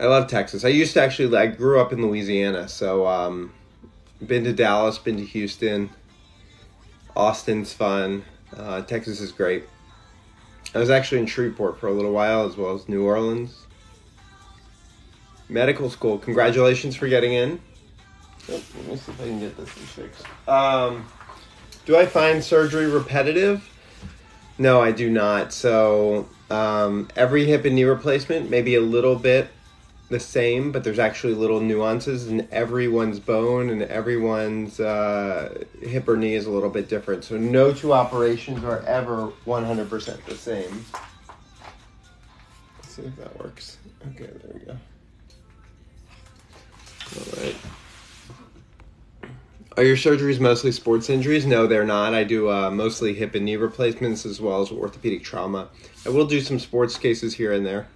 I love Texas. I used to actually. I grew up in Louisiana, so um, been to Dallas, been to Houston. Austin's fun. Uh, Texas is great. I was actually in Shreveport for a little while, as well as New Orleans. Medical school. Congratulations for getting in. Oh, let me see if I can get this fixed. Um, do I find surgery repetitive? No, I do not. So um, every hip and knee replacement, maybe a little bit the same, but there's actually little nuances, and everyone's bone and everyone's uh, hip or knee is a little bit different. So no two operations are ever 100% the same. Let's see if that works. Okay, there we go. All right. Are your surgeries mostly sports injuries? No, they're not. I do uh, mostly hip and knee replacements as well as orthopedic trauma. I will do some sports cases here and there.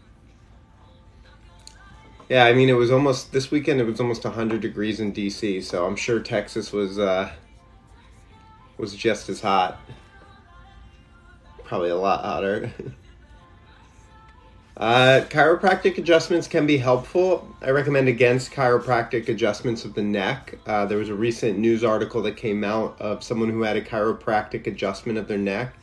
Yeah, I mean it was almost this weekend. It was almost hundred degrees in DC, so I'm sure Texas was uh, was just as hot. Probably a lot hotter. Uh, chiropractic adjustments can be helpful. I recommend against chiropractic adjustments of the neck. Uh, there was a recent news article that came out of someone who had a chiropractic adjustment of their neck,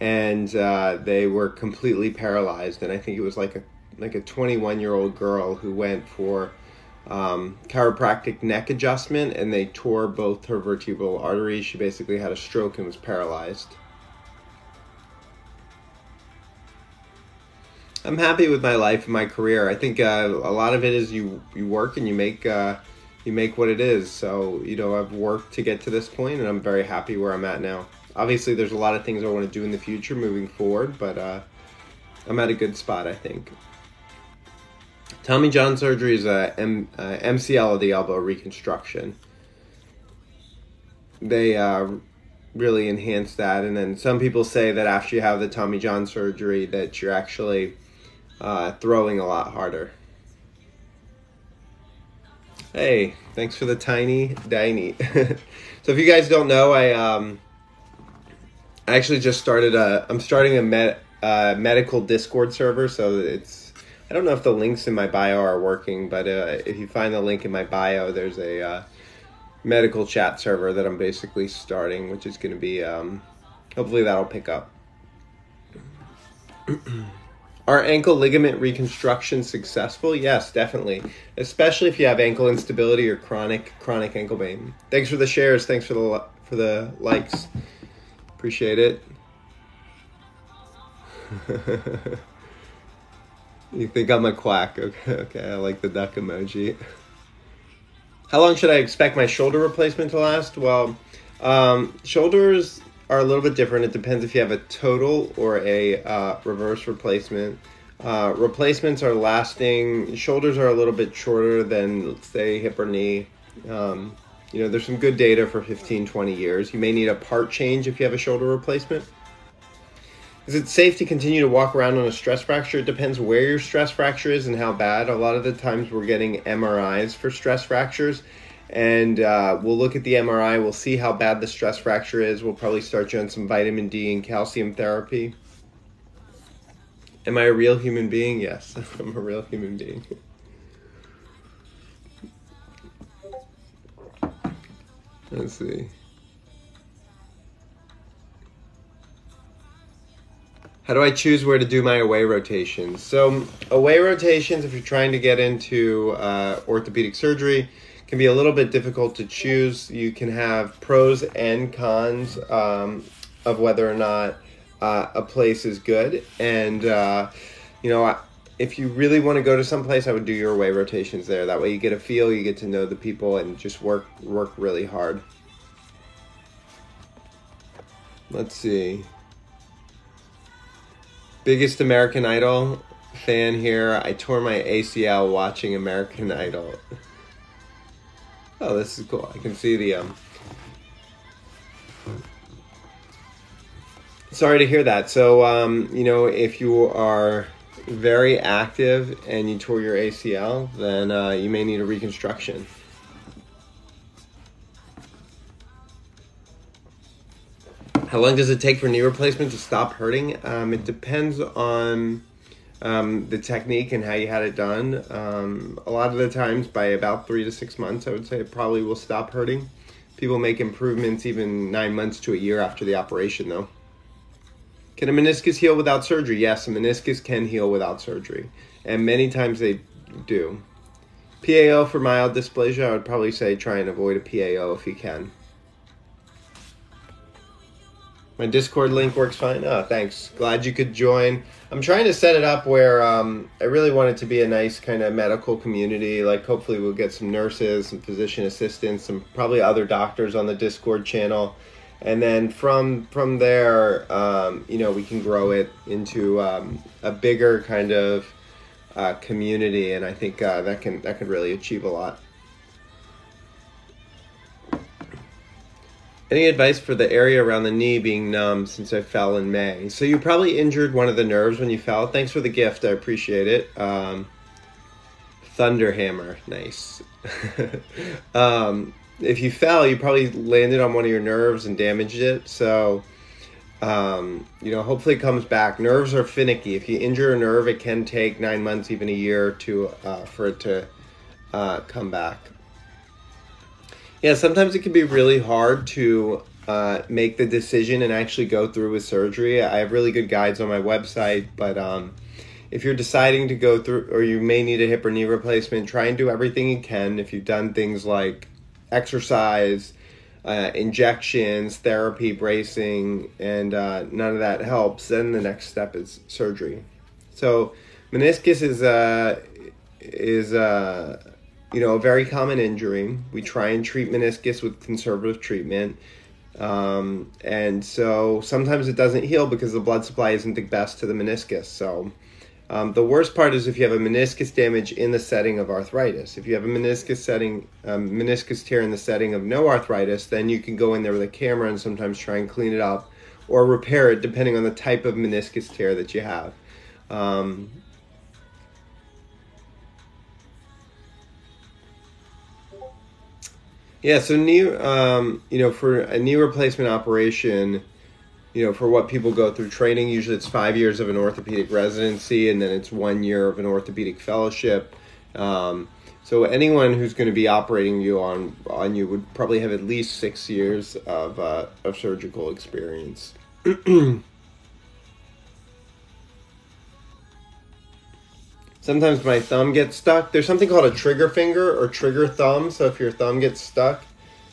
and uh, they were completely paralyzed. And I think it was like a like a 21 year old girl who went for um, chiropractic neck adjustment, and they tore both her vertebral arteries. She basically had a stroke and was paralyzed. I'm happy with my life and my career. I think uh, a lot of it is you you work and you make uh, you make what it is. So you know I've worked to get to this point, and I'm very happy where I'm at now. Obviously, there's a lot of things I want to do in the future moving forward, but uh, I'm at a good spot. I think. Tommy John surgery is a M, uh, MCL of the elbow reconstruction. They uh, really enhance that, and then some people say that after you have the Tommy John surgery, that you're actually uh, throwing a lot harder. Hey, thanks for the tiny tiny. so if you guys don't know, I um, I actually just started a. I'm starting a med, uh, medical Discord server, so it's. I don't know if the links in my bio are working, but uh, if you find the link in my bio, there's a uh, medical chat server that I'm basically starting, which is going to be. Um, hopefully that'll pick up. Are ankle ligament reconstruction successful? Yes, definitely. Especially if you have ankle instability or chronic chronic ankle pain. Thanks for the shares. Thanks for the for the likes. Appreciate it. you think I'm a quack? Okay, okay. I like the duck emoji. How long should I expect my shoulder replacement to last? Well, um, shoulders are a little bit different. It depends if you have a total or a uh, reverse replacement. Uh, replacements are lasting. Shoulders are a little bit shorter than, say, hip or knee. Um, you know, there's some good data for 15, 20 years. You may need a part change if you have a shoulder replacement. Is it safe to continue to walk around on a stress fracture? It depends where your stress fracture is and how bad. A lot of the times we're getting MRIs for stress fractures and uh, we'll look at the MRI. We'll see how bad the stress fracture is. We'll probably start you on some vitamin D and calcium therapy. Am I a real human being? Yes, I'm a real human being. Let's see. How do I choose where to do my away rotations? So, away rotations, if you're trying to get into uh, orthopedic surgery, can be a little bit difficult to choose. You can have pros and cons um, of whether or not uh, a place is good. And, uh, you know, if you really want to go to some place, I would do your away rotations there. That way you get a feel, you get to know the people, and just work work really hard. Let's see. Biggest American Idol fan here. I tore my ACL watching American Idol. Oh, this is cool. I can see the um. Sorry to hear that. So, um, you know, if you are very active and you tore your ACL, then uh, you may need a reconstruction. How long does it take for knee replacement to stop hurting? Um, it depends on um, the technique and how you had it done. Um, a lot of the times, by about three to six months, I would say it probably will stop hurting. People make improvements even nine months to a year after the operation, though. Can a meniscus heal without surgery? Yes, a meniscus can heal without surgery, and many times they do. PAO for mild dysplasia, I would probably say try and avoid a PAO if you can. My Discord link works fine. Oh, thanks. Glad you could join. I'm trying to set it up where um, I really want it to be a nice kind of medical community. Like, hopefully, we'll get some nurses, some physician assistants, some probably other doctors on the Discord channel, and then from from there, um, you know, we can grow it into um, a bigger kind of uh, community, and I think uh, that can that can really achieve a lot. Any advice for the area around the knee being numb since I fell in May? So you probably injured one of the nerves when you fell. Thanks for the gift. I appreciate it. Um, Thunderhammer, nice. um, if you fell, you probably landed on one of your nerves and damaged it. So, um, you know, hopefully it comes back. Nerves are finicky. If you injure a nerve, it can take nine months, even a year, to uh, for it to uh, come back. Yeah, sometimes it can be really hard to uh, make the decision and actually go through with surgery. I have really good guides on my website, but um, if you're deciding to go through, or you may need a hip or knee replacement, try and do everything you can. If you've done things like exercise, uh, injections, therapy, bracing, and uh, none of that helps, then the next step is surgery. So, meniscus is uh, is uh, you know, a very common injury. We try and treat meniscus with conservative treatment. Um, and so sometimes it doesn't heal because the blood supply isn't the best to the meniscus. So um, the worst part is if you have a meniscus damage in the setting of arthritis. If you have a meniscus setting, um, meniscus tear in the setting of no arthritis, then you can go in there with a camera and sometimes try and clean it up or repair it depending on the type of meniscus tear that you have. Um, Yeah, so knee, um, you know, for a knee replacement operation, you know, for what people go through training, usually it's five years of an orthopedic residency, and then it's one year of an orthopedic fellowship. Um, so anyone who's going to be operating you on on you would probably have at least six years of uh, of surgical experience. Sometimes my thumb gets stuck. There's something called a trigger finger or trigger thumb. So if your thumb gets stuck,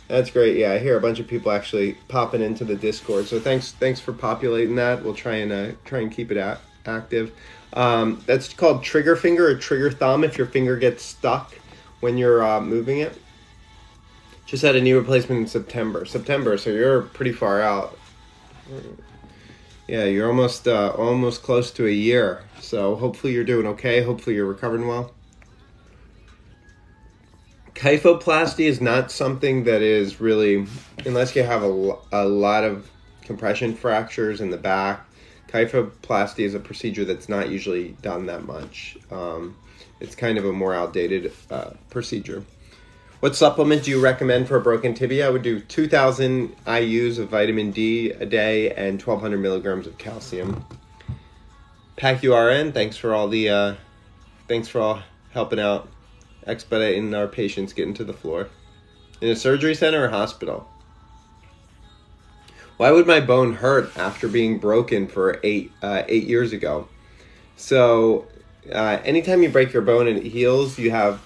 that's great. Yeah, I hear a bunch of people actually popping into the Discord. So thanks, thanks for populating that. We'll try and uh, try and keep it active. Um, that's called trigger finger or trigger thumb. If your finger gets stuck when you're uh, moving it. Just had a knee replacement in September. September, so you're pretty far out. Yeah, you're almost uh, almost close to a year. So hopefully you're doing okay. Hopefully you're recovering well. Kyphoplasty is not something that is really, unless you have a, a lot of compression fractures in the back. Kyphoplasty is a procedure that's not usually done that much. Um, it's kind of a more outdated uh, procedure. What supplement do you recommend for a broken tibia? I would do 2,000 IUs of vitamin D a day and 1,200 milligrams of calcium. PACURN, thanks for all the, uh, thanks for all helping out, expediting our patients getting to the floor. In a surgery center or hospital? Why would my bone hurt after being broken for eight uh, eight years ago? So, uh, anytime you break your bone and it heals, you have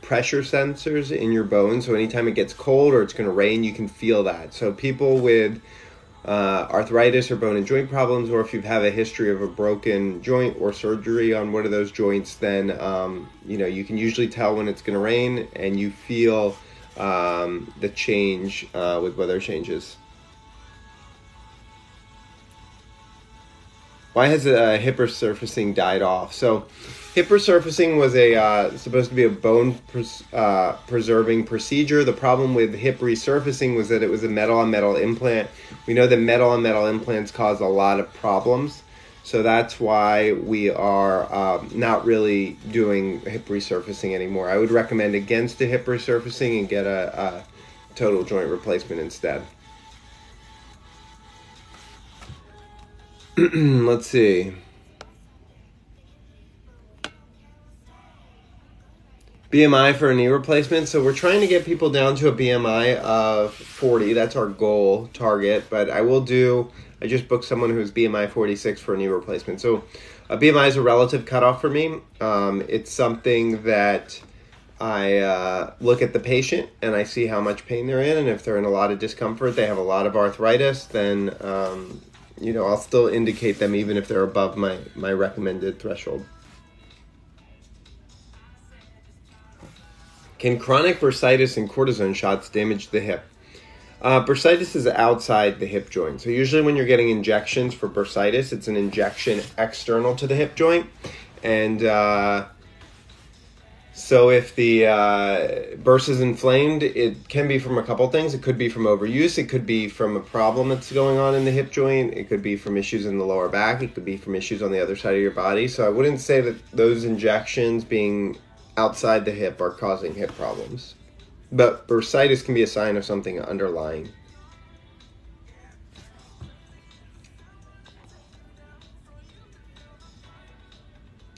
pressure sensors in your bones. So anytime it gets cold or it's going to rain, you can feel that. So people with uh, arthritis or bone and joint problems, or if you have a history of a broken joint or surgery on one of those joints, then um, you know you can usually tell when it's going to rain, and you feel um, the change uh, with weather changes. Why has uh, hip resurfacing died off? So Hip resurfacing was a uh, supposed to be a bone pres- uh, preserving procedure. The problem with hip resurfacing was that it was a metal on metal implant. We know that metal on metal implants cause a lot of problems, so that's why we are um, not really doing hip resurfacing anymore. I would recommend against the hip resurfacing and get a, a total joint replacement instead. Let's see. BMI for a knee replacement. So we're trying to get people down to a BMI of 40. That's our goal target. But I will do. I just booked someone who's BMI 46 for a knee replacement. So a BMI is a relative cutoff for me. Um, it's something that I uh, look at the patient and I see how much pain they're in, and if they're in a lot of discomfort, they have a lot of arthritis, then um, you know I'll still indicate them even if they're above my my recommended threshold. Can chronic bursitis and cortisone shots damage the hip? Uh, bursitis is outside the hip joint. So, usually, when you're getting injections for bursitis, it's an injection external to the hip joint. And uh, so, if the uh, bursa is inflamed, it can be from a couple things. It could be from overuse, it could be from a problem that's going on in the hip joint, it could be from issues in the lower back, it could be from issues on the other side of your body. So, I wouldn't say that those injections being outside the hip are causing hip problems. But bursitis can be a sign of something underlying.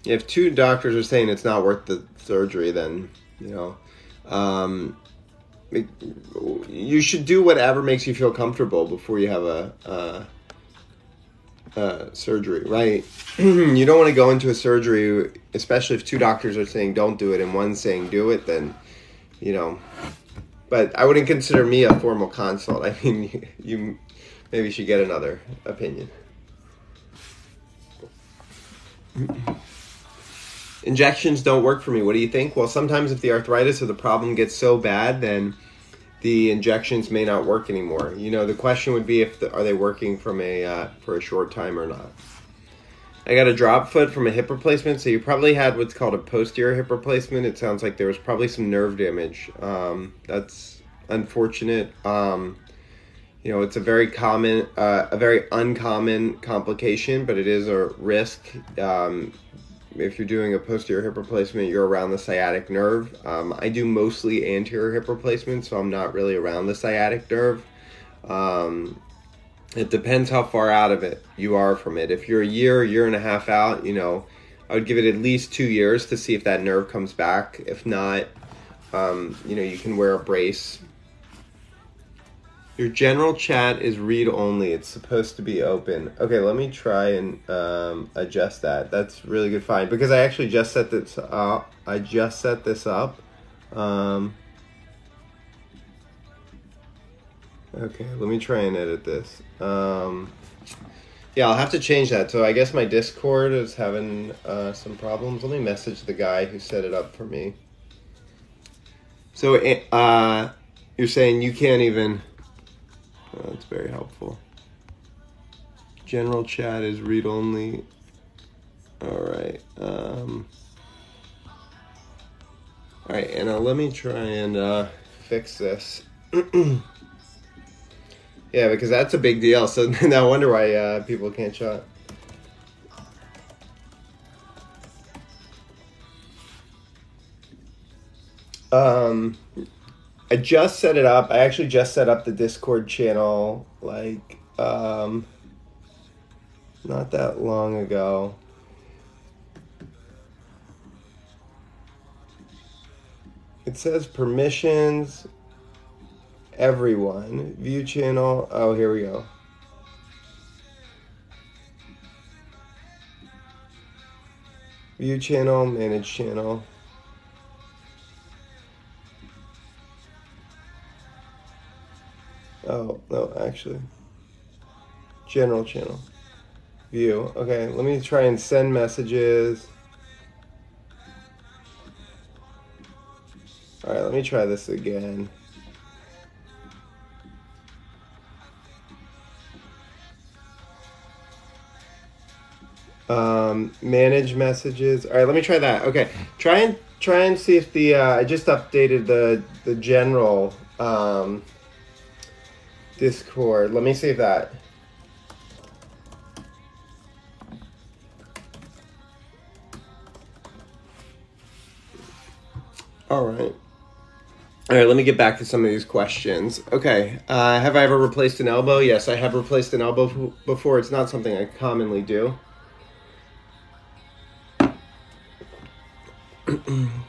If two doctors are saying it's not worth the surgery, then, you know, um, you should do whatever makes you feel comfortable before you have a, a uh, surgery, right? you don't want to go into a surgery, especially if two doctors are saying don't do it and one saying do it, then, you know. But I wouldn't consider me a formal consult. I mean, you, you maybe should get another opinion. Injections don't work for me. What do you think? Well, sometimes if the arthritis or the problem gets so bad, then the injections may not work anymore. You know, the question would be if the, are they working from a uh, for a short time or not. I got a drop foot from a hip replacement, so you probably had what's called a posterior hip replacement. It sounds like there was probably some nerve damage. Um, that's unfortunate. Um, you know, it's a very common, uh, a very uncommon complication, but it is a risk. Um, if you're doing a posterior hip replacement, you're around the sciatic nerve. Um, I do mostly anterior hip replacement, so I'm not really around the sciatic nerve. Um, it depends how far out of it you are from it. If you're a year, year and a half out, you know, I would give it at least two years to see if that nerve comes back. If not, um, you know, you can wear a brace your general chat is read only. It's supposed to be open. Okay, let me try and um, adjust that. That's really good. Fine, because I actually just set this up. I just set this up. Um, okay, let me try and edit this. Um, yeah, I'll have to change that. So I guess my Discord is having uh, some problems. Let me message the guy who set it up for me. So eh, uh, you're saying you can't even. That's very helpful. General chat is read only. All right. Um, all right, Anna, let me try and uh, fix this. yeah, because that's a big deal. So now I wonder why uh, people can't chat. Um, I just set it up. I actually just set up the Discord channel like um not that long ago. It says permissions everyone view channel. Oh, here we go. View channel, manage channel. Oh, no, actually. General channel. View. Okay, let me try and send messages. Alright, let me try this again. Um, manage messages. All right, let me try that. Okay, try and try and see if the uh, I just updated the the general um, Discord. Let me save that. All right. All right, let me get back to some of these questions. Okay, uh, have I ever replaced an elbow? Yes, I have replaced an elbow before. It's not something I commonly do.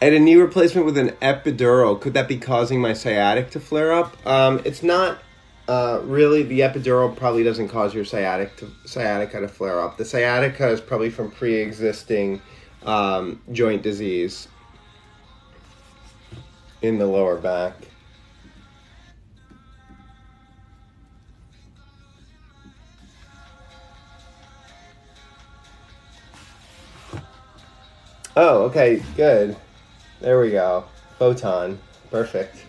Had a knee replacement with an epidural. Could that be causing my sciatic to flare up? Um, it's not uh, really. The epidural probably doesn't cause your sciatic to, sciatica to flare up. The sciatica is probably from pre-existing um, joint disease in the lower back. Oh, okay, good. There we go. Photon. Perfect.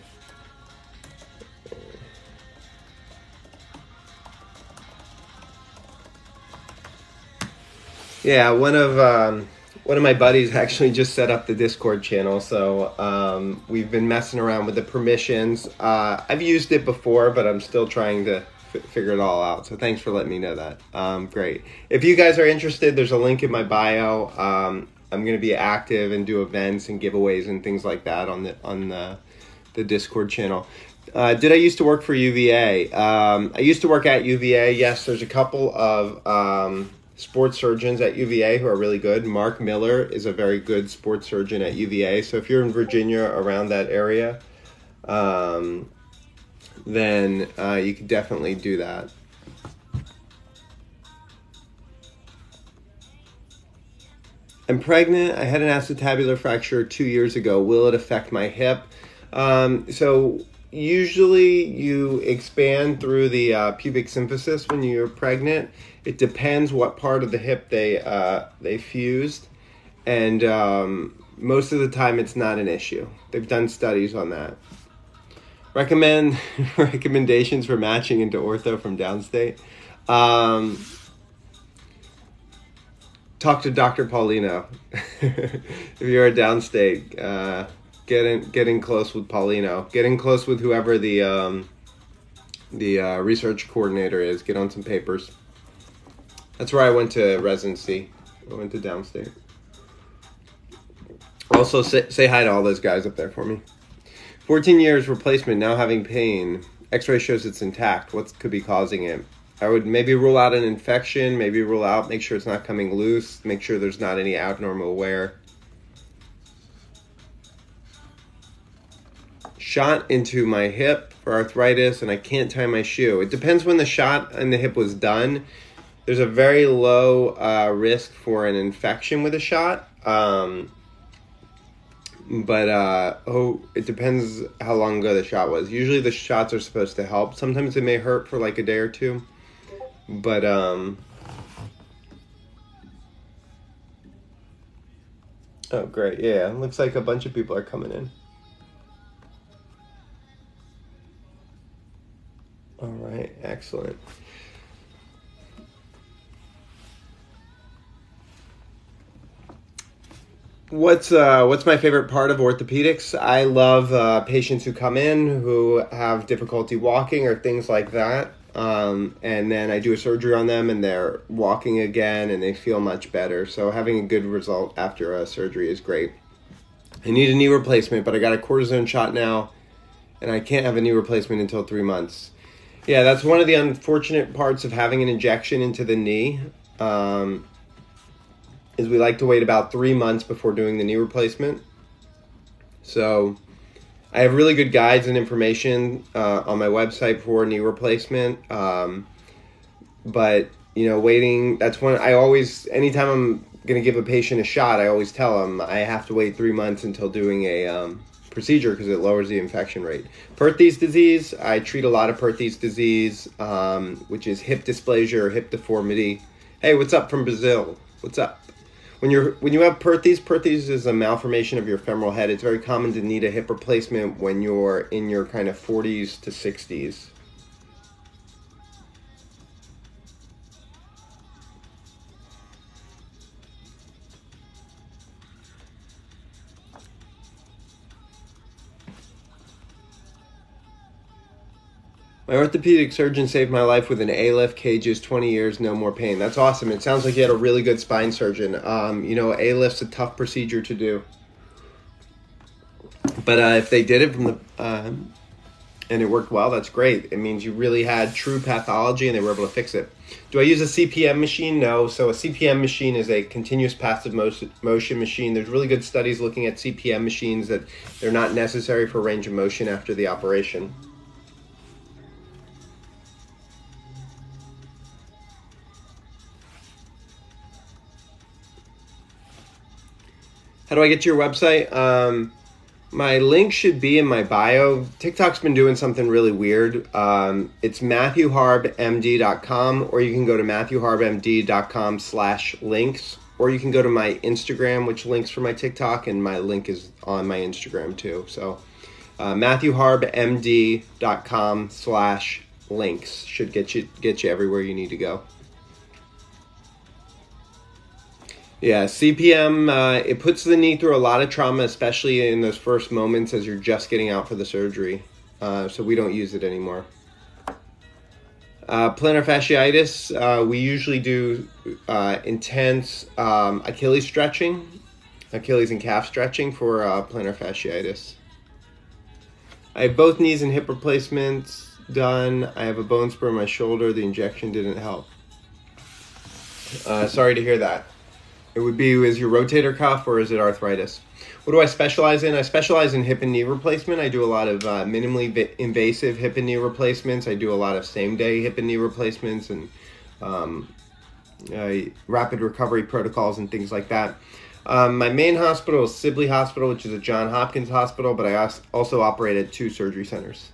Yeah, one of um, one of my buddies actually just set up the Discord channel, so um, we've been messing around with the permissions. Uh, I've used it before, but I'm still trying to f- figure it all out. So thanks for letting me know that. Um, great. If you guys are interested, there's a link in my bio. I'm going to be active and do events and giveaways and things like that on the on the, the Discord channel. Uh, did I used to work for UVA? Um, I used to work at UVA. Yes, there's a couple of um, sports surgeons at UVA who are really good. Mark Miller is a very good sports surgeon at UVA. So if you're in Virginia around that area, um, then uh, you could definitely do that. I'm pregnant. I had an acetabular fracture two years ago. Will it affect my hip? Um, so usually you expand through the uh, pubic symphysis when you're pregnant. It depends what part of the hip they uh, they fused, and um, most of the time it's not an issue. They've done studies on that. Recommend recommendations for matching into ortho from downstate. Um, talk to Dr. Paulino. if you're a downstate, uh, get in, getting close with Paulino. Getting close with whoever the um, the uh, research coordinator is. Get on some papers. That's where I went to residency. I went to downstate. Also, say, say hi to all those guys up there for me. 14 years replacement, now having pain. X-ray shows it's intact. What could be causing it? I would maybe rule out an infection, maybe rule out, make sure it's not coming loose, make sure there's not any abnormal wear. Shot into my hip for arthritis, and I can't tie my shoe. It depends when the shot in the hip was done. There's a very low uh, risk for an infection with a shot. Um, but uh, oh, it depends how long ago the shot was. Usually the shots are supposed to help. Sometimes it may hurt for like a day or two. But um Oh great, yeah. Looks like a bunch of people are coming in. All right, excellent. What's uh, what's my favorite part of orthopedics? I love uh, patients who come in who have difficulty walking or things like that. Um, and then I do a surgery on them and they're walking again and they feel much better. So having a good result after a surgery is great. I need a knee replacement, but I got a cortisone shot now and I can't have a knee replacement until three months. Yeah, that's one of the unfortunate parts of having an injection into the knee. Um, is we like to wait about three months before doing the knee replacement. So I have really good guides and information uh, on my website for knee replacement. Um, but you know, waiting. That's when I always, anytime I'm going to give a patient a shot, I always tell them I have to wait three months until doing a um, procedure because it lowers the infection rate. Perthes disease, I treat a lot of Perthes disease, um, which is hip dysplasia or hip deformity. Hey, what's up from Brazil? What's up? When you're when you have Perthes, Perthes is a malformation of your femoral head. It's very common to need a hip replacement when you're in your kind of 40s to 60s. My orthopedic surgeon saved my life with an ALIF cages, 20 years, no more pain. That's awesome. It sounds like you had a really good spine surgeon. Um, you know, ALIF's a tough procedure to do. But uh, if they did it from the uh, and it worked well, that's great. It means you really had true pathology and they were able to fix it. Do I use a CPM machine? No. So a CPM machine is a continuous passive motion machine. There's really good studies looking at CPM machines that they're not necessary for range of motion after the operation. How do I get to your website? Um, my link should be in my bio. TikTok's been doing something really weird. Um, it's matthewharbmd.com, or you can go to matthewharbmd.com slash links, or you can go to my Instagram, which links for my TikTok, and my link is on my Instagram too. So uh, matthewharbmd.com slash links should get you get you everywhere you need to go. Yeah, CPM, uh, it puts the knee through a lot of trauma, especially in those first moments as you're just getting out for the surgery. Uh, so we don't use it anymore. Uh, plantar fasciitis, uh, we usually do uh, intense um, Achilles stretching, Achilles and calf stretching for uh, plantar fasciitis. I have both knees and hip replacements done. I have a bone spur in my shoulder. The injection didn't help. sorry to hear that. It would be is your rotator cuff or is it arthritis? What do I specialize in? I specialize in hip and knee replacement. I do a lot of uh, minimally invasive hip and knee replacements. I do a lot of same day hip and knee replacements and um, uh, rapid recovery protocols and things like that. Um, my main hospital is Sibley Hospital, which is a John Hopkins hospital, but I also operate at two surgery centers.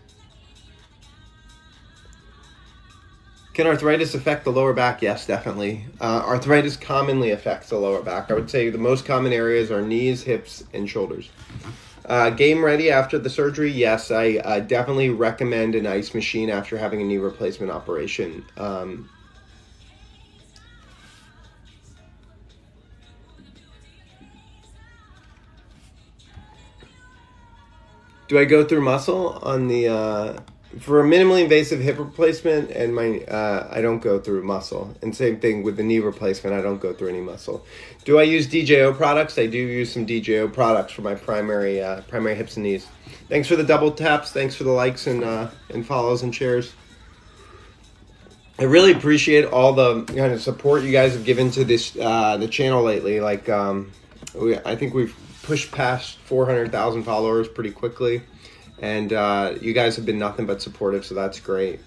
Can arthritis affect the lower back? Yes, definitely. Uh, arthritis commonly affects the lower back. I would say the most common areas are knees, hips, and shoulders. Uh, game ready after the surgery? Yes, I uh, definitely recommend an ice machine after having a knee replacement operation. Um, do I go through muscle on the uh, for a minimally invasive hip replacement and my uh, I don't go through muscle. And same thing with the knee replacement, I don't go through any muscle. Do I use DJO products? I do use some DJO products for my primary uh, primary hips and knees. Thanks for the double taps. Thanks for the likes and uh, and follows and shares. I really appreciate all the kind of support you guys have given to this uh, the channel lately. Like um, we, I think we've pushed past 400,000 followers pretty quickly and uh, you guys have been nothing but supportive, so that's great.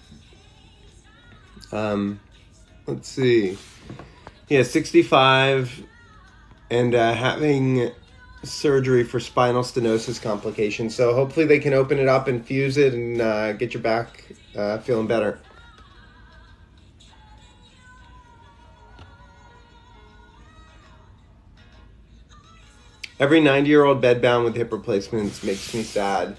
Um, let's see. Yeah, 65 and uh, having surgery for spinal stenosis complications. So hopefully they can open it up and fuse it and uh, get your back uh, feeling better. Every 90 year old bedbound with hip replacements makes me sad.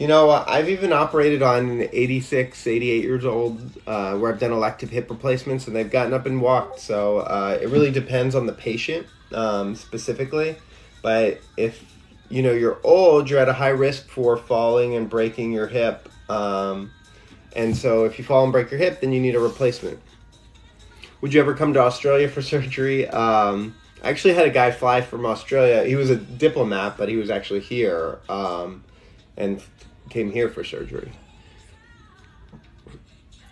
You know, I've even operated on 86, 88 years old, uh, where I've done elective hip replacements, and they've gotten up and walked. So uh, it really depends on the patient um, specifically. But if you know you're old, you're at a high risk for falling and breaking your hip. Um, and so if you fall and break your hip, then you need a replacement. Would you ever come to Australia for surgery? Um, I actually had a guy fly from Australia. He was a diplomat, but he was actually here. Um, and came here for surgery.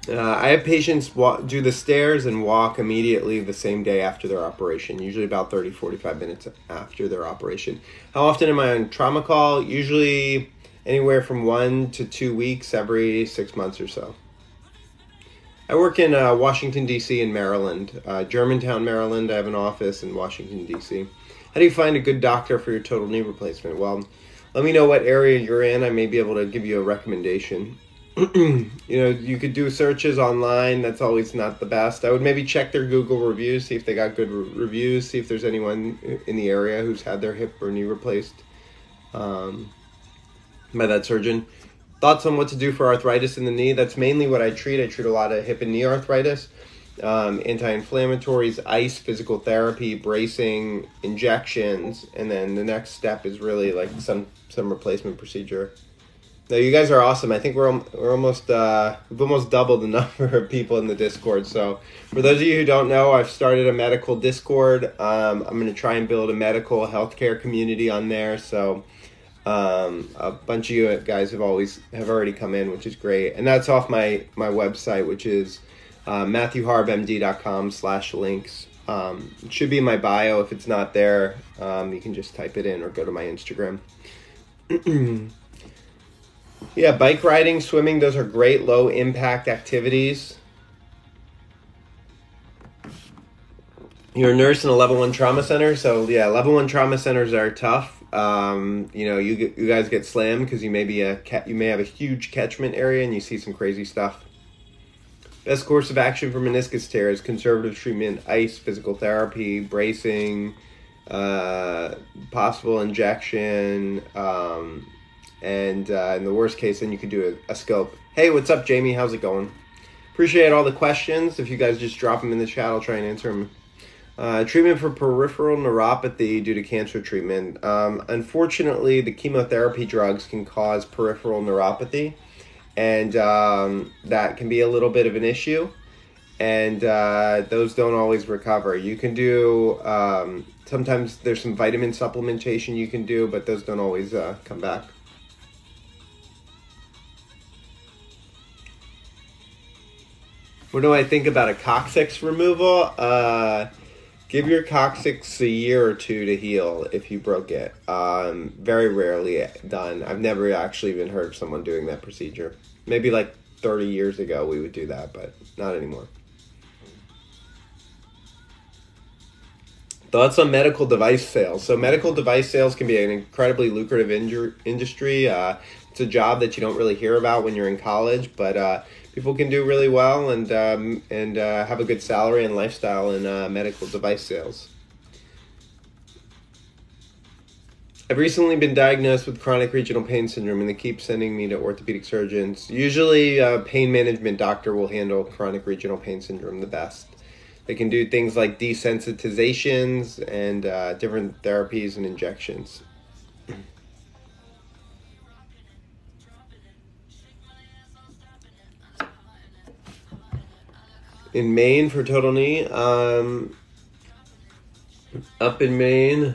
Uh, I have patients walk, do the stairs and walk immediately the same day after their operation, usually about 30, 45 minutes after their operation. How often am I on trauma call? Usually anywhere from one to two weeks every six months or so. I work in uh, Washington, D.C. in Maryland, uh, Germantown, Maryland. I have an office in Washington, D.C. How do you find a good doctor for your total knee replacement? Well, let me know what area you're in. I may be able to give you a recommendation. you know, you could do searches online. That's always not the best. I would maybe check their Google reviews, see if they got good re- reviews, see if there's anyone in the area who's had their hip or knee replaced um, by that surgeon. Thoughts on what to do for arthritis in the knee? That's mainly what I treat. I treat a lot of hip and knee arthritis um, anti-inflammatories, ice, physical therapy, bracing, injections, and then the next step is really like some some replacement procedure. No, you guys are awesome. I think we're we're almost uh, we've almost doubled the number of people in the Discord. So for those of you who don't know, I've started a medical Discord. Um, I'm going to try and build a medical healthcare community on there. So Um, a bunch of you guys have always have already come in, which is great, and that's off my my website, which is uh, matthewharbmd.com slash links. Um, it should be in my bio. If it's not there, um, you can just type it in or go to my Instagram. yeah, bike riding, swimming, those are great low impact activities. You're a nurse in a level one trauma center, so yeah, level one trauma centers are tough. Um, you know, you you guys get slammed because you may be a you may have a huge catchment area and you see some crazy stuff. Best course of action for meniscus tear is conservative treatment, ice, physical therapy, bracing, uh, possible injection, um, and uh, in the worst case, then you could do a, a scope. Hey, what's up, Jamie? How's it going? Appreciate all the questions. If you guys just drop them in the chat, I'll try and answer them uh, treatment for peripheral neuropathy due to cancer treatment. Um, unfortunately, the chemotherapy drugs can cause peripheral neuropathy, and um, that can be a little bit of an issue. And uh, those don't always recover. You can do um, sometimes there's some vitamin supplementation you can do, but those don't always uh, come back. What do I think about a coccyx removal? Uh, Give your coccyx a year or two to heal if you broke it. Um, very rarely done. I've never actually even heard of someone doing that procedure. Maybe like 30 years ago we would do that, but not anymore. Thoughts on medical device sales. So, medical device sales can be an incredibly lucrative industry. Uh, it's a job that you don't really hear about when you're in college, but uh, people can do really well and um, and uh, have a good salary and lifestyle in uh, medical device sales. I've recently been diagnosed with chronic regional pain syndrome, and they keep sending me to orthopedic surgeons. Usually, a pain management doctor will handle chronic regional pain syndrome the best. They can do things like desensitizations and uh, different therapies and injections. In Maine for total knee. Um, up in Maine,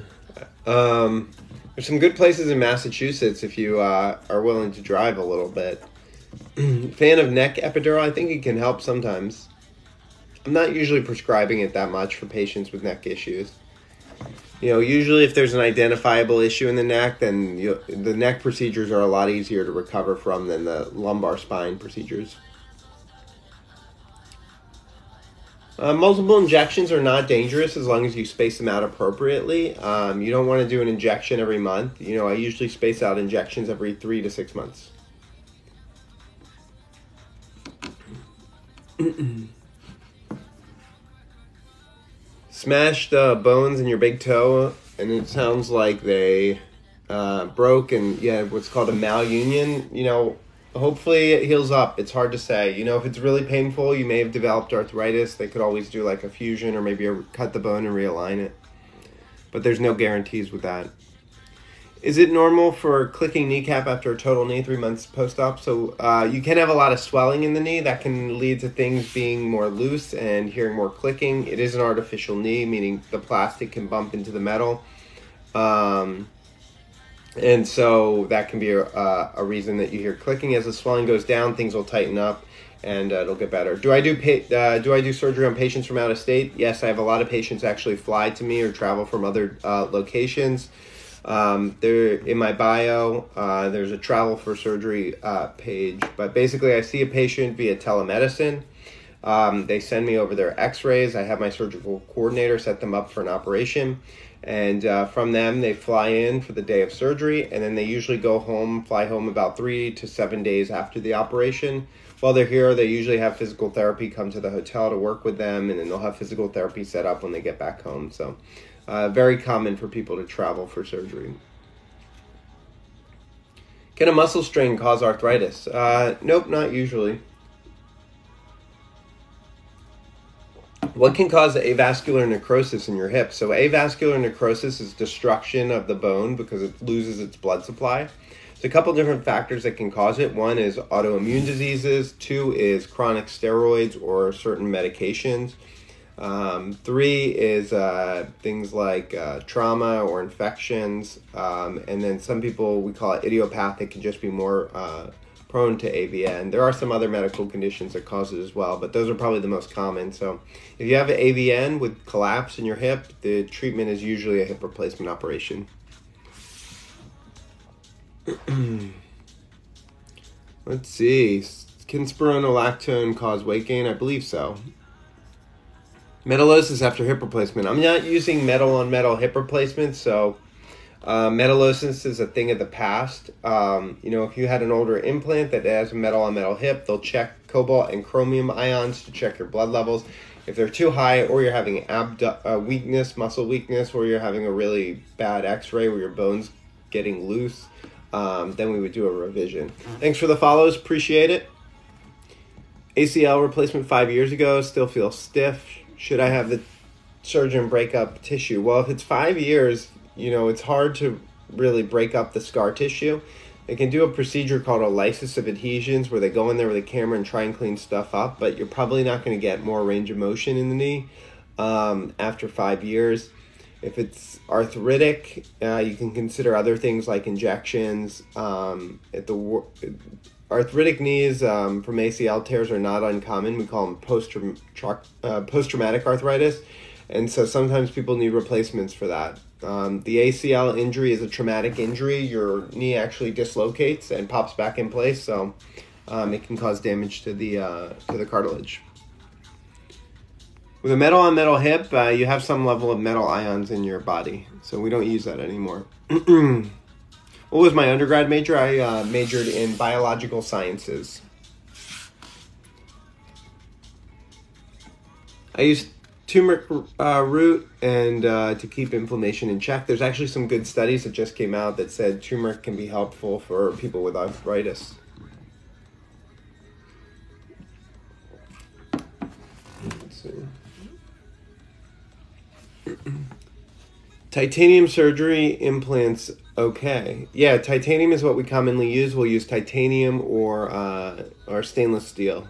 um, there's some good places in Massachusetts if you uh, are willing to drive a little bit. Fan of neck epidural? I think it can help sometimes. I'm not usually prescribing it that much for patients with neck issues. You know, usually if there's an identifiable issue in the neck, then you, the neck procedures are a lot easier to recover from than the lumbar spine procedures. Uh, multiple injections are not dangerous as long as you space them out appropriately. Um, you don't want to do an injection every month. You know, I usually space out injections every three to six months. Smashed uh, bones in your big toe, and it sounds like they uh, broke and yeah, what's called a malunion. You know, hopefully it heals up. It's hard to say. You know, if it's really painful, you may have developed arthritis. They could always do like a fusion or maybe a, cut the bone and realign it. But there's no guarantees with that. Is it normal for clicking kneecap after a total knee three months post op? So uh, you can have a lot of swelling in the knee that can lead to things being more loose and hearing more clicking. It is an artificial knee, meaning the plastic can bump into the metal. Um, and so that can be a, a reason that you hear clicking. As the swelling goes down things will tighten up and uh, it'll get better. Do i do pa- uh, do i do surgery on patients from out of state? Yes i have a lot of patients actually fly to me or travel from other uh, locations. Um, there in my bio uh, there's a travel for surgery uh, page but basically i see a patient via telemedicine. Um, they send me over their x-rays. I have my surgical coordinator set them up for an operation and uh, from them they fly in for the day of surgery and then they usually go home fly home about three to seven days after the operation. While they're here they usually have physical therapy come to the hotel to work with them and then they'll have physical therapy set up when they get back home. So uh, very common for people to travel for surgery. Can a muscle strain cause arthritis? Uh, nope not usually What can cause avascular necrosis in your hip? So, avascular necrosis is destruction of the bone because it loses its blood supply. There's a couple different factors that can cause it. One is autoimmune diseases, two is chronic steroids or certain medications. Um, three is uh, things like uh, trauma or infections, um, and then some people we call it idiopathic can just be more uh, prone to AVN. There are some other medical conditions that cause it as well, but those are probably the most common. So if you have an AVN with collapse in your hip, the treatment is usually a hip replacement operation. Let's see. Can spironolactone cause weight gain? I believe so. Metallosis after hip replacement. I'm not using metal on metal hip replacement, so uh, metallosis is a thing of the past. Um, you know, if you had an older implant that has a metal on metal hip, they'll check cobalt and chromium ions to check your blood levels. If they're too high, or you're having abdu- uh, weakness, muscle weakness, or you're having a really bad x ray where your bone's getting loose, um, then we would do a revision. Thanks for the follows. Appreciate it. ACL replacement five years ago, still feel stiff. Should I have the surgeon break up tissue? Well, if it's five years, you know, it's hard to really break up the scar tissue. They can do a procedure called a lysis of adhesions where they go in there with a camera and try and clean stuff up, but you're probably not going to get more range of motion in the knee um, after five years. If it's arthritic, uh, you can consider other things like injections. Um, at the arthritic knees um, from ACL tears are not uncommon. We call them post uh, post traumatic arthritis, and so sometimes people need replacements for that. Um, the ACL injury is a traumatic injury. Your knee actually dislocates and pops back in place, so um, it can cause damage to the uh, to the cartilage. With a metal on metal hip, uh, you have some level of metal ions in your body, so we don't use that anymore. what was my undergrad major? I uh, majored in biological sciences. I used turmeric uh, root and uh, to keep inflammation in check. There's actually some good studies that just came out that said turmeric can be helpful for people with arthritis. Titanium surgery implants okay. Yeah, titanium is what we commonly use. We'll use titanium or uh, or stainless steel.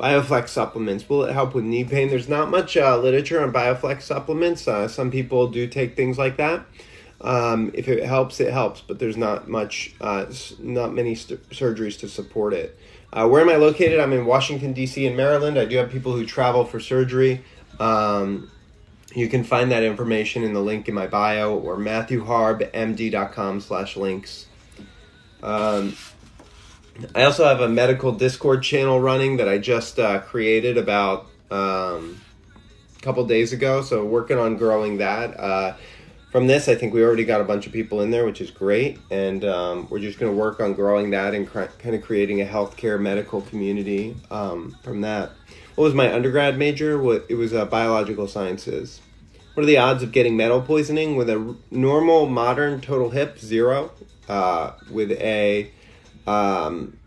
Bioflex supplements will it help with knee pain? There's not much uh, literature on Bioflex supplements. Uh, some people do take things like that. Um, if it helps, it helps, but there's not much, uh, not many st- surgeries to support it. Uh, where am I located? I'm in Washington D.C. and Maryland. I do have people who travel for surgery. Um, you can find that information in the link in my bio or matthewharbmd.com slash links. Um, I also have a medical Discord channel running that I just uh, created about um, a couple days ago. So working on growing that. Uh, from this, I think we already got a bunch of people in there, which is great, and um, we're just going to work on growing that and kind of creating a healthcare medical community um, from that. What was my undergrad major? What it was uh, biological sciences. What are the odds of getting metal poisoning with a normal modern total hip? Zero. Uh, with a um,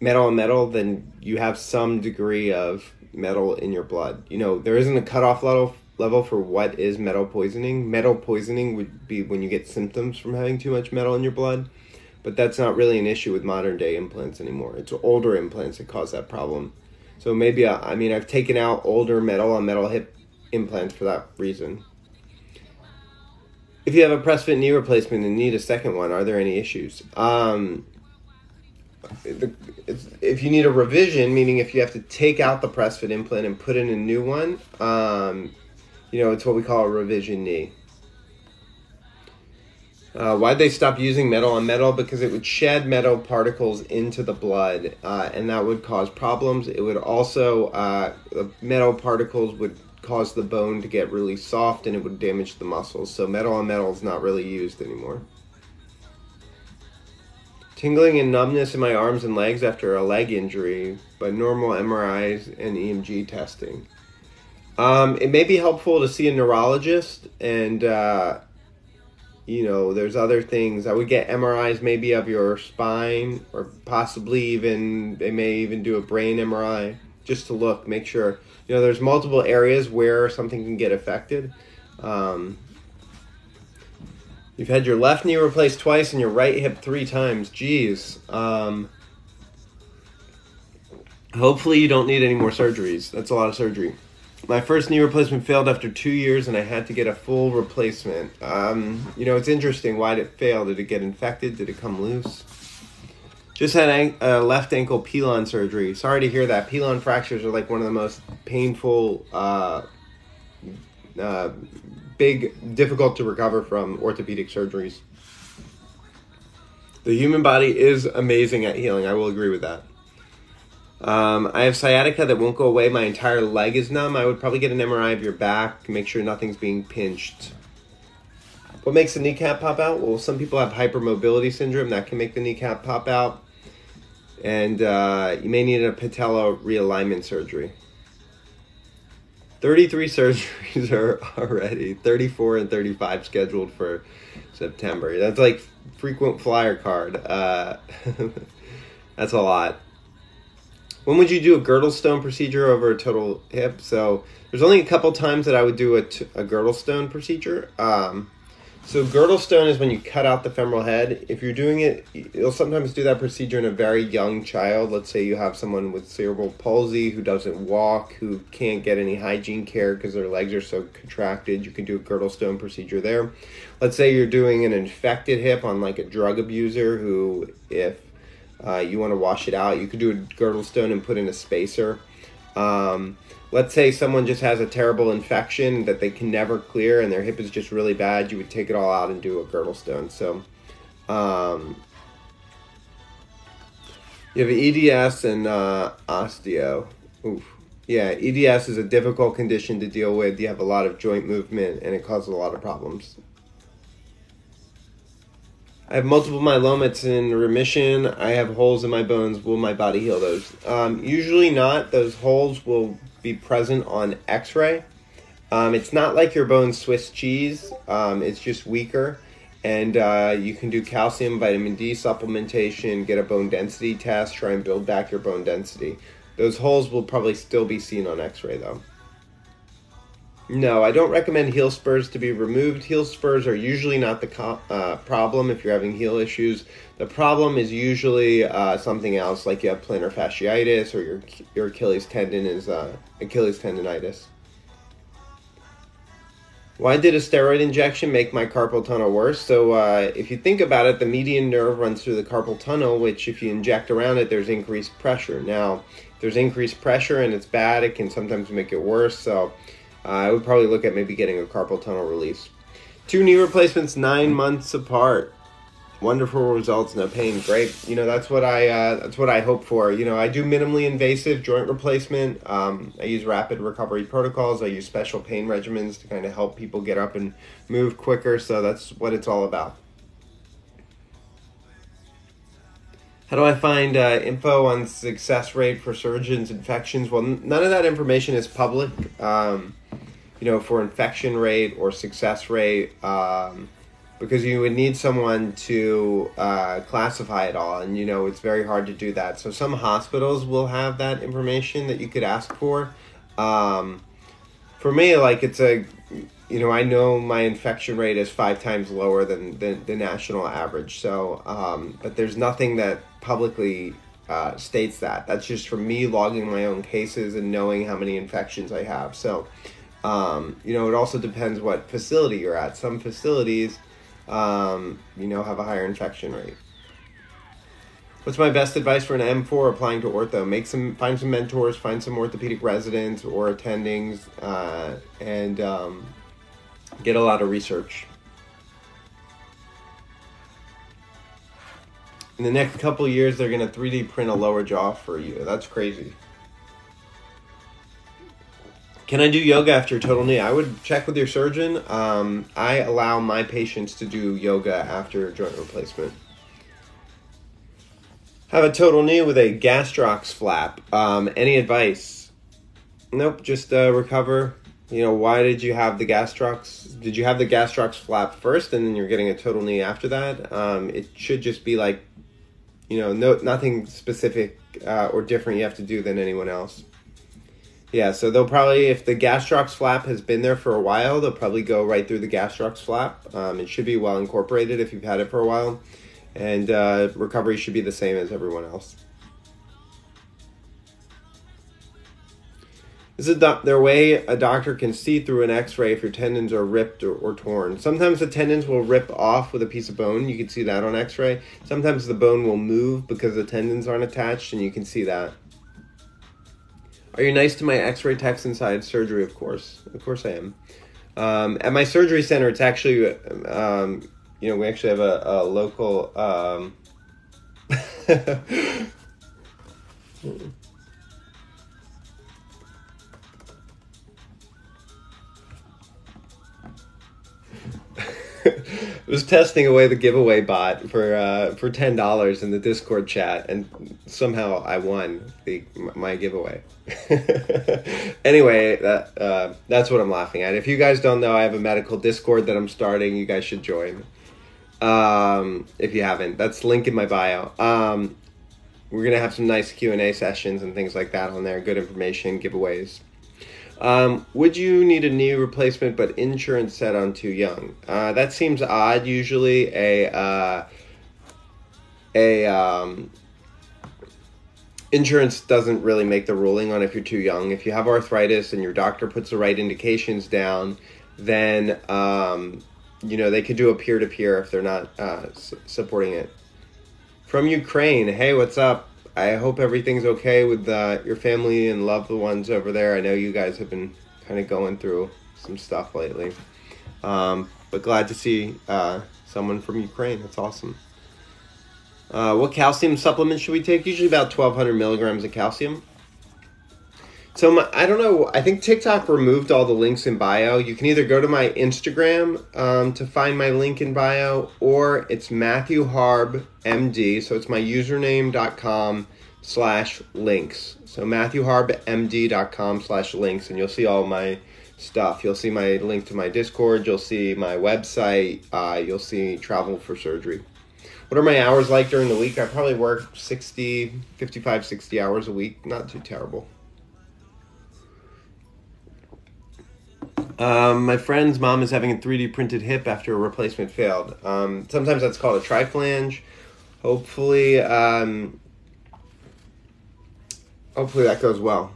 metal on metal, then you have some degree of metal in your blood. You know, there isn't a cutoff level level for what is metal poisoning. Metal poisoning would be when you get symptoms from having too much metal in your blood, but that's not really an issue with modern day implants anymore. It's older implants that cause that problem. So maybe I, uh, I mean I've taken out older metal on metal hip implants for that reason. If you have a press fit knee replacement and need a second one, are there any issues? Um, if you need a revision, meaning if you have to take out the press fit implant and put in a new one, um, you know, it's what we call a revision knee. Uh, why'd they stop using metal on metal? Because it would shed metal particles into the blood, uh, and that would cause problems. It would also, uh, the metal particles would cause the bone to get really soft and it would damage the muscles. So metal on metal is not really used anymore. Tingling and numbness in my arms and legs after a leg injury, but normal MRIs and EMG testing. Um, it may be helpful to see a neurologist, and uh, you know, there's other things. I would get MRIs maybe of your spine, or possibly even they may even do a brain MRI just to look, make sure. You know, there's multiple areas where something can get affected. Um, You've had your left knee replaced twice and your right hip three times. Jeez. Um, hopefully, you don't need any more surgeries. That's a lot of surgery. my first knee replacement failed after two years, and I had to get a full replacement. Um, you know, it's interesting. Why did it fail? Did it get infected? Did it come loose? Just had a left ankle pilon surgery. Sorry to hear that. Pilon fractures are like one of the most painful, uh, uh, big, difficult to recover from orthopedic surgeries. The human body is amazing at healing. I will agree with that. Um, I have sciatica that won't go away. My entire leg is numb. I would probably get an MRI of your back, make sure nothing's being pinched. What makes the kneecap pop out? Well, some people have hypermobility syndrome that can make the kneecap pop out. And uh, you may need a patella realignment surgery. 33 surgeries are already, 34 and 35 scheduled for September. That's like frequent flyer card. Uh, that's a lot. When would you do a Girdlestone procedure over a total hip? So there's only a couple times that I would do a, t- a Girdlestone procedure. Um, so Girdlestone is when you cut out the femoral head. If you're doing it, you'll sometimes do that procedure in a very young child. Let's say you have someone with cerebral palsy who doesn't walk, who can't get any hygiene care because their legs are so contracted. You can do a Girdlestone procedure there. Let's say you're doing an infected hip on like a drug abuser who, if uh, you want to wash it out. You could do a Girdlestone and put in a spacer. Um, let's say someone just has a terrible infection that they can never clear and their hip is just really bad. You would take it all out and do a Girdlestone. So, um, you have EDS and uh, osteo. Oof. Yeah, EDS is a difficult condition to deal with. You have a lot of joint movement and it causes a lot of problems. I have multiple myeloma. It's in remission. I have holes in my bones. Will my body heal those? Um, usually not. Those holes will be present on x ray. Um, it's not like your bone Swiss cheese, um, it's just weaker. And uh, you can do calcium, vitamin D supplementation, get a bone density test, try and build back your bone density. Those holes will probably still be seen on x ray though. No, I don't recommend heel spurs to be removed. Heel spurs are usually not the co- uh, problem if you're having heel issues. The problem is usually uh, something else, like you have plantar fasciitis or your your Achilles tendon is uh, Achilles tendonitis. Why did a steroid injection make my carpal tunnel worse? So, uh, if you think about it, the median nerve runs through the carpal tunnel, which, if you inject around it, there's increased pressure. Now, there's increased pressure and it's bad, it can sometimes make it worse. So, uh, I would probably look at maybe getting a carpal tunnel release. Two knee replacements nine months apart. Wonderful results, no pain. Great. You know that's what I uh, that's what I hope for. You know I do minimally invasive joint replacement. Um, I use rapid recovery protocols. I use special pain regimens to kind of help people get up and move quicker. So that's what it's all about. How do I find uh, info on success rate for surgeons infections? Well, none of that information is public. Um, you know, for infection rate or success rate, um, because you would need someone to uh, classify it all, and you know it's very hard to do that. So some hospitals will have that information that you could ask for. Um, for me, like it's a, you know, I know my infection rate is five times lower than the, the national average. So, um, but there's nothing that publicly uh, states that. That's just from me logging my own cases and knowing how many infections I have. So, um, you know, it also depends what facility you're at. Some facilities, um, you know, have a higher infection rate. What's my best advice for an M4 applying to ortho? Make some, find some mentors, find some orthopedic residents or attendings, uh, and um, get a lot of research. In the next couple years, they're going to 3D print a lower jaw for you. That's crazy. Can I do yoga after total knee? I would check with your surgeon. Um, I allow my patients to do yoga after joint replacement. Have a total knee with a gastroc flap. Um, any advice? Nope, just uh, recover. You know, why did you have the gastrocs? Did you have the gastroc flap first and then you're getting a total knee after that? Um, it should just be like, you know, no, nothing specific uh, or different you have to do than anyone else. Yeah, so they'll probably, if the gastroc flap has been there for a while, they'll probably go right through the gastroc flap. Um, it should be well incorporated if you've had it for a while, and uh, recovery should be the same as everyone else. Is the, their way a doctor can see through an x-ray if your tendons are ripped or, or torn. Sometimes the tendons will rip off with a piece of bone. You can see that on x-ray. Sometimes the bone will move because the tendons aren't attached and you can see that. Are you nice to my x-ray techs inside surgery? Of course. Of course I am. Um, at my surgery center, it's actually, um, you know, we actually have a, a local... Um, was testing away the giveaway bot for uh, for ten dollars in the Discord chat, and somehow I won the my giveaway. anyway, that uh, that's what I'm laughing at. If you guys don't know, I have a medical Discord that I'm starting. You guys should join. Um, if you haven't, that's link in my bio. Um, we're gonna have some nice Q and A sessions and things like that on there. Good information, giveaways. Um, would you need a knee replacement but insurance set on too young? Uh, that seems odd. Usually, a uh, a um, insurance doesn't really make the ruling on if you're too young. If you have arthritis and your doctor puts the right indications down, then um, you know they could do a peer to peer if they're not uh, supporting it. From Ukraine, hey, what's up? I hope everything's okay with uh, your family and loved ones over there. I know you guys have been kind of going through some stuff lately. Um, but glad to see uh, someone from Ukraine. That's awesome. Uh, what calcium supplements should we take? Usually about 1,200 milligrams of calcium. So my, I don't know. I think TikTok removed all the links in bio. You can either go to my Instagram um, to find my link in bio, or it's Matthew Harb MD. So it's my username.com slash links. So MatthewHarbMD.com slash links, and you'll see all my stuff. You'll see my link to my Discord. You'll see my website. Uh, you'll see travel for surgery. What are my hours like during the week? I probably work 60, 55, 60 hours a week. Not too terrible. Um, my friend's mom is having a 3D printed hip after a replacement failed. Um, sometimes that's called a triflange. Hopefully, um, hopefully that goes well.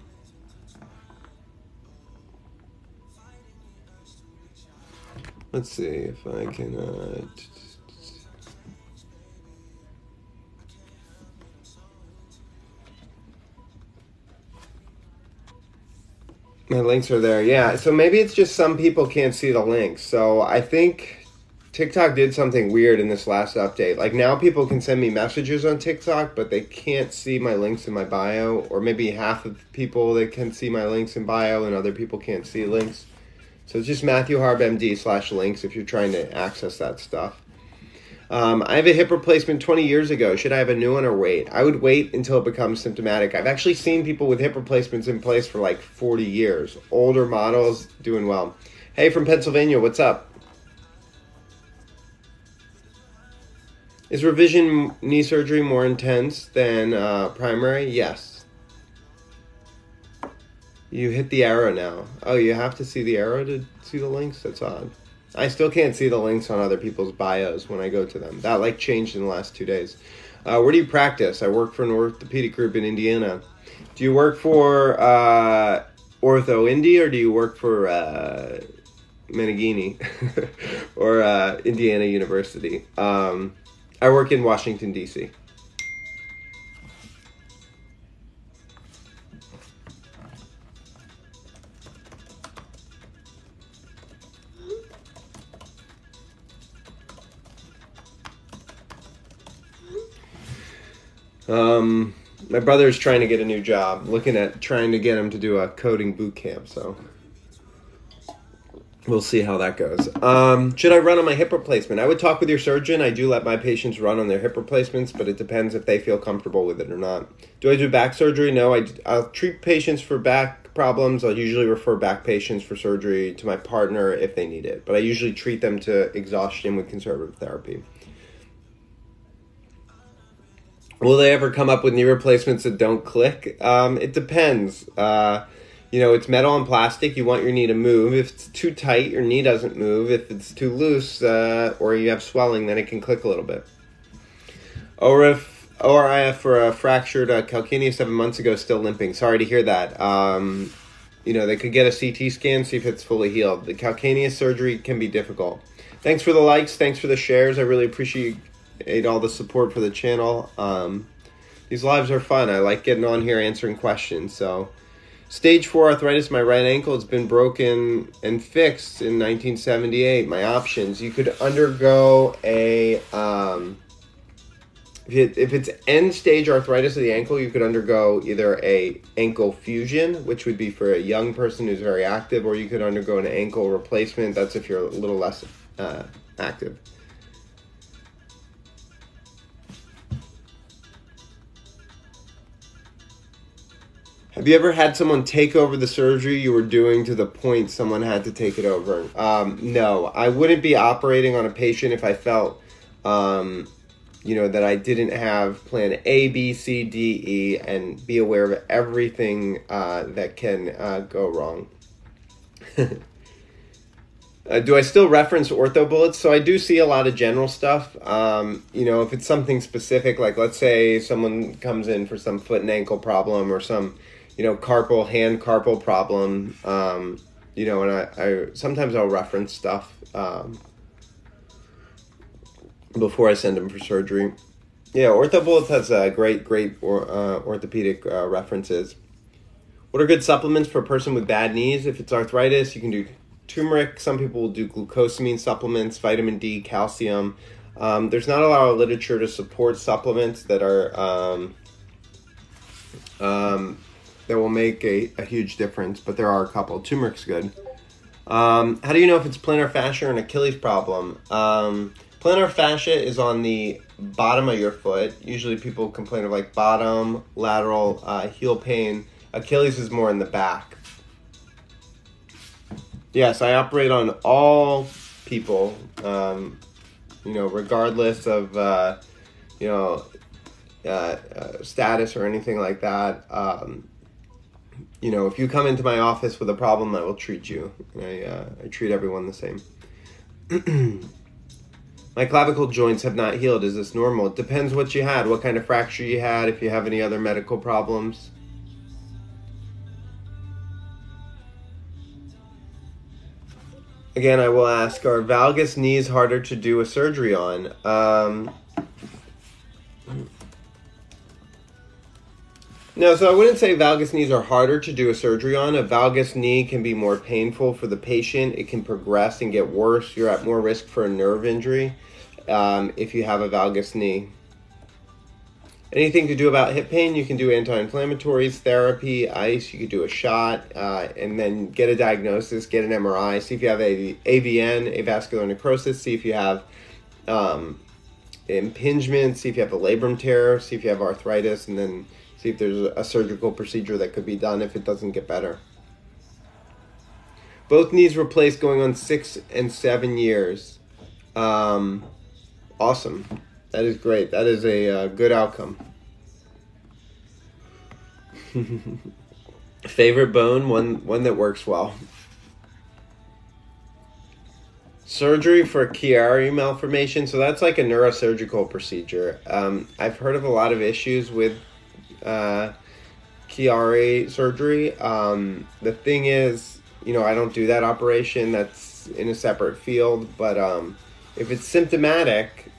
Let's see if I can. Uh, My links are there. Yeah. So maybe it's just some people can't see the links. So I think TikTok did something weird in this last update. Like now people can send me messages on TikTok, but they can't see my links in my bio, or maybe half of people that can see my links in bio and other people can't see links. So it's just Matthew Harb MD slash links if you're trying to access that stuff. Um, I have a hip replacement 20 years ago. Should I have a new one or wait? I would wait until it becomes symptomatic. I've actually seen people with hip replacements in place for like 40 years. Older models doing well. Hey, from Pennsylvania, what's up? Is revision knee surgery more intense than uh, primary? Yes. You hit the arrow now. Oh, you have to see the arrow to see the links? That's odd. I still can't see the links on other people's bios when I go to them. That like changed in the last two days. Uh, where do you practice? I work for an orthopedic group in Indiana. Do you work for uh, OrthoIndy or do you work for uh, Meneghini or uh, Indiana University? Um, I work in Washington D.C. Um, my brother is trying to get a new job, looking at trying to get him to do a coding boot camp. So we'll see how that goes. Um, should I run on my hip replacement? I would talk with your surgeon. I do let my patients run on their hip replacements, but it depends if they feel comfortable with it or not. Do I do back surgery? No, I, I'll treat patients for back problems. I'll usually refer back patients for surgery to my partner if they need it, but I usually treat them to exhaustion with conservative therapy. Will they ever come up with knee replacements that don't click? Um, it depends. Uh, you know, it's metal and plastic. You want your knee to move. If it's too tight, your knee doesn't move. If it's too loose uh, or you have swelling, then it can click a little bit. Or if ORIF for a fractured uh, calcaneus seven months ago, still limping. Sorry to hear that. Um, you know, they could get a CT scan, see if it's fully healed. The calcaneus surgery can be difficult. Thanks for the likes. Thanks for the shares. I really appreciate all the support for the channel. Um, these lives are fun. I like getting on here answering questions. So, stage four arthritis, my right ankle, it's been broken and fixed in 1978. My options: you could undergo a um, if it's end stage arthritis of the ankle, you could undergo either a ankle fusion, which would be for a young person who's very active, or you could undergo an ankle replacement. That's if you're a little less uh, active. Have you ever had someone take over the surgery you were doing to the point someone had to take it over? Um, no, I wouldn't be operating on a patient if I felt um, you know, that I didn't have plan A, B, C, D, E, and be aware of everything uh, that can uh, go wrong. uh, do I still reference OrthoBullets? So I do see a lot of general stuff. Um, you know, if it's something specific, like let's say someone comes in for some foot and ankle problem or some, you know, carpal hand carpal problem. Um, you know, and I, I sometimes I'll reference stuff. Um, before I send him for surgery. Yeah, OrthoBullets has uh, great, great or, uh, orthopedic uh, references. What are good supplements for a person with bad knees? If it's arthritis, you can do turmeric. Some people will do glucosamine supplements, vitamin D, calcium. Um, there's not a lot of literature to support supplements that are um, um, that will make a, a, huge difference, but there are a couple. Turmeric's good. Um, how do you know if it's plantar fascia or an Achilles problem? Um, Plantar fascia is on the bottom of your foot. Usually people complain of like bottom, lateral, uh, heel pain. Achilles is more in the back. Yes, I operate on all people, um, you know, regardless of, uh, you know, uh, uh, status or anything like that. Um, you know, if you come into my office with a problem, I will treat you. I, uh, I treat everyone the same. My clavicle joints have not healed. Is this normal? It depends what you had, what kind of fracture you had, if you have any other medical problems. Again, I will ask, are valgus knees harder to do a surgery on? Um, no, so I wouldn't say valgus knees are harder to do a surgery on. A valgus knee can be more painful for the patient. It can progress and get worse. You're at more risk for a nerve injury um, if you have a valgus knee. Anything to do about hip pain, you can do anti-inflammatories, therapy, ice. You could do a shot, uh, and then get a diagnosis, get an MRI, see if you have a AVN, avascular necrosis, see if you have um, impingement, see if you have a labrum tear, see if you have arthritis, and then see if there's a surgical procedure that could be done if it doesn't get better. Both knees replaced going on six and seven years. Um, Awesome. That is great. That is a uh, good outcome. Favorite bone, one one that works well. Surgery for Chiari malformation. So that's like a neurosurgical procedure. Um, I've heard of a lot of issues with uh, Chiari surgery. Um, the thing is, you know, I don't do that operation. That's in a separate field. But um, if it's symptomatic,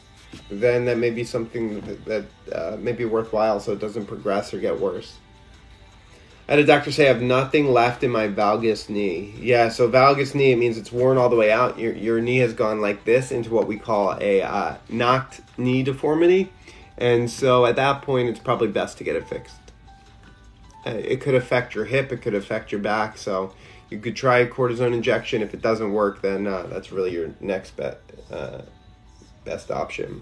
then that may be something that, that uh, may be worthwhile so it doesn't progress or get worse. I had a doctor say I have nothing left in my valgus knee. Yeah, so valgus knee, it means it's worn all the way out. Your, your knee has gone like this into what we call a uh, knocked knee deformity. And so at that point, it's probably best to get it fixed. Uh, it could affect your hip, it could affect your back. So you could try a cortisone injection. If it doesn't work, then uh, that's really your next bet, uh, best option.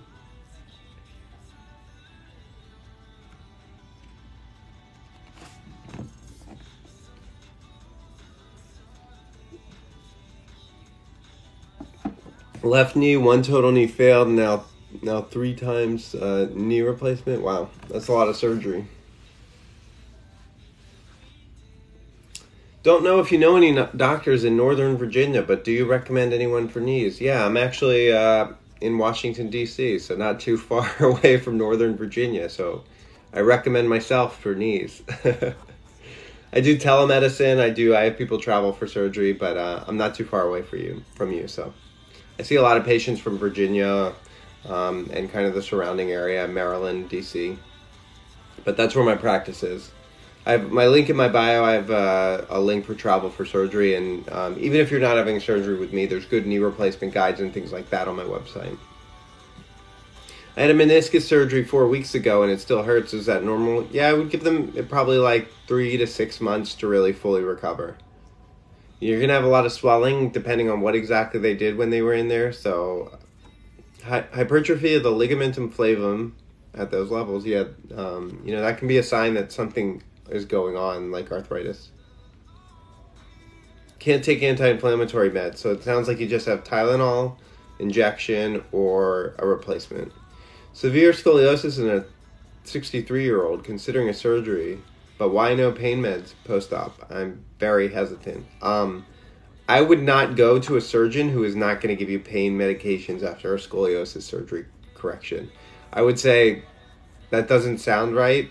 Left knee, one total knee failed. Now, now three times uh, knee replacement. Wow, that's a lot of surgery. Don't know if you know any doctors in Northern Virginia, but do you recommend anyone for knees? Yeah, I'm actually uh, in Washington D.C., so not too far away from Northern Virginia. So I recommend myself for knees. I do telemedicine. I do. I have people travel for surgery, but uh, I'm not too far away for you from you. So I see a lot of patients from Virginia um, and kind of the surrounding area, Maryland, DC. But that's where my practice is. I have my link in my bio. I have uh, a link for travel for surgery, and um, even if you're not having surgery with me, there's good knee replacement guides and things like that on my website. I had a meniscus surgery four weeks ago, and it still hurts. Is that normal? Yeah, I would give them probably like three to six months to really fully recover. You're gonna have a lot of swelling depending on what exactly they did when they were in there. So, hy- hypertrophy of the ligamentum flavum at those levels, yeah, um, you know that can be a sign that something is going on, like arthritis. Can't take anti-inflammatory meds, so it sounds like you just have Tylenol injection or a replacement. Severe scoliosis in a 63-year-old considering a surgery, but why no pain meds post-op? I'm very hesitant. Um, I would not go to a surgeon who is not going to give you pain medications after a scoliosis surgery correction. I would say that doesn't sound right.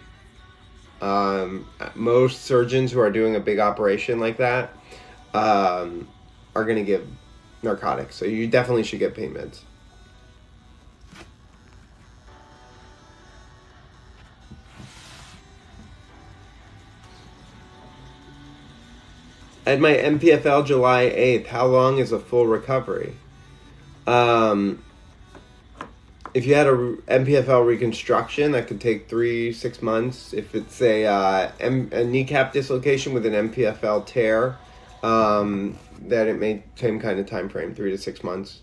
Um, most surgeons who are doing a big operation like that um, are going to give narcotics. So you definitely should get pain meds. At my MPFL July 8th, how long is a full recovery? Um, if you had a MPFL reconstruction, that could take three, six months. If it's a, uh, M- a kneecap dislocation with an MPFL tear, um, that it may same kind of time frame, three to six months.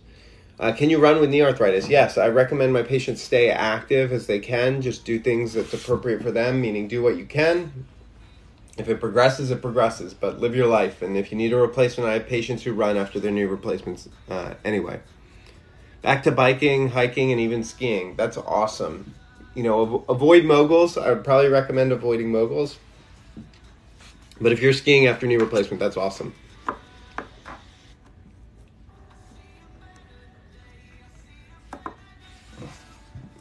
Uh, can you run with knee arthritis? Yes, I recommend my patients stay active as they can. Just do things that's appropriate for them, meaning do what you can. If it progresses, it progresses, but live your life. And if you need a replacement, I have patients who run after their new replacements uh, anyway back to biking, hiking, and even skiing. That's awesome. You know, avoid moguls. I would probably recommend avoiding moguls. But if you're skiing after knee replacement, that's awesome.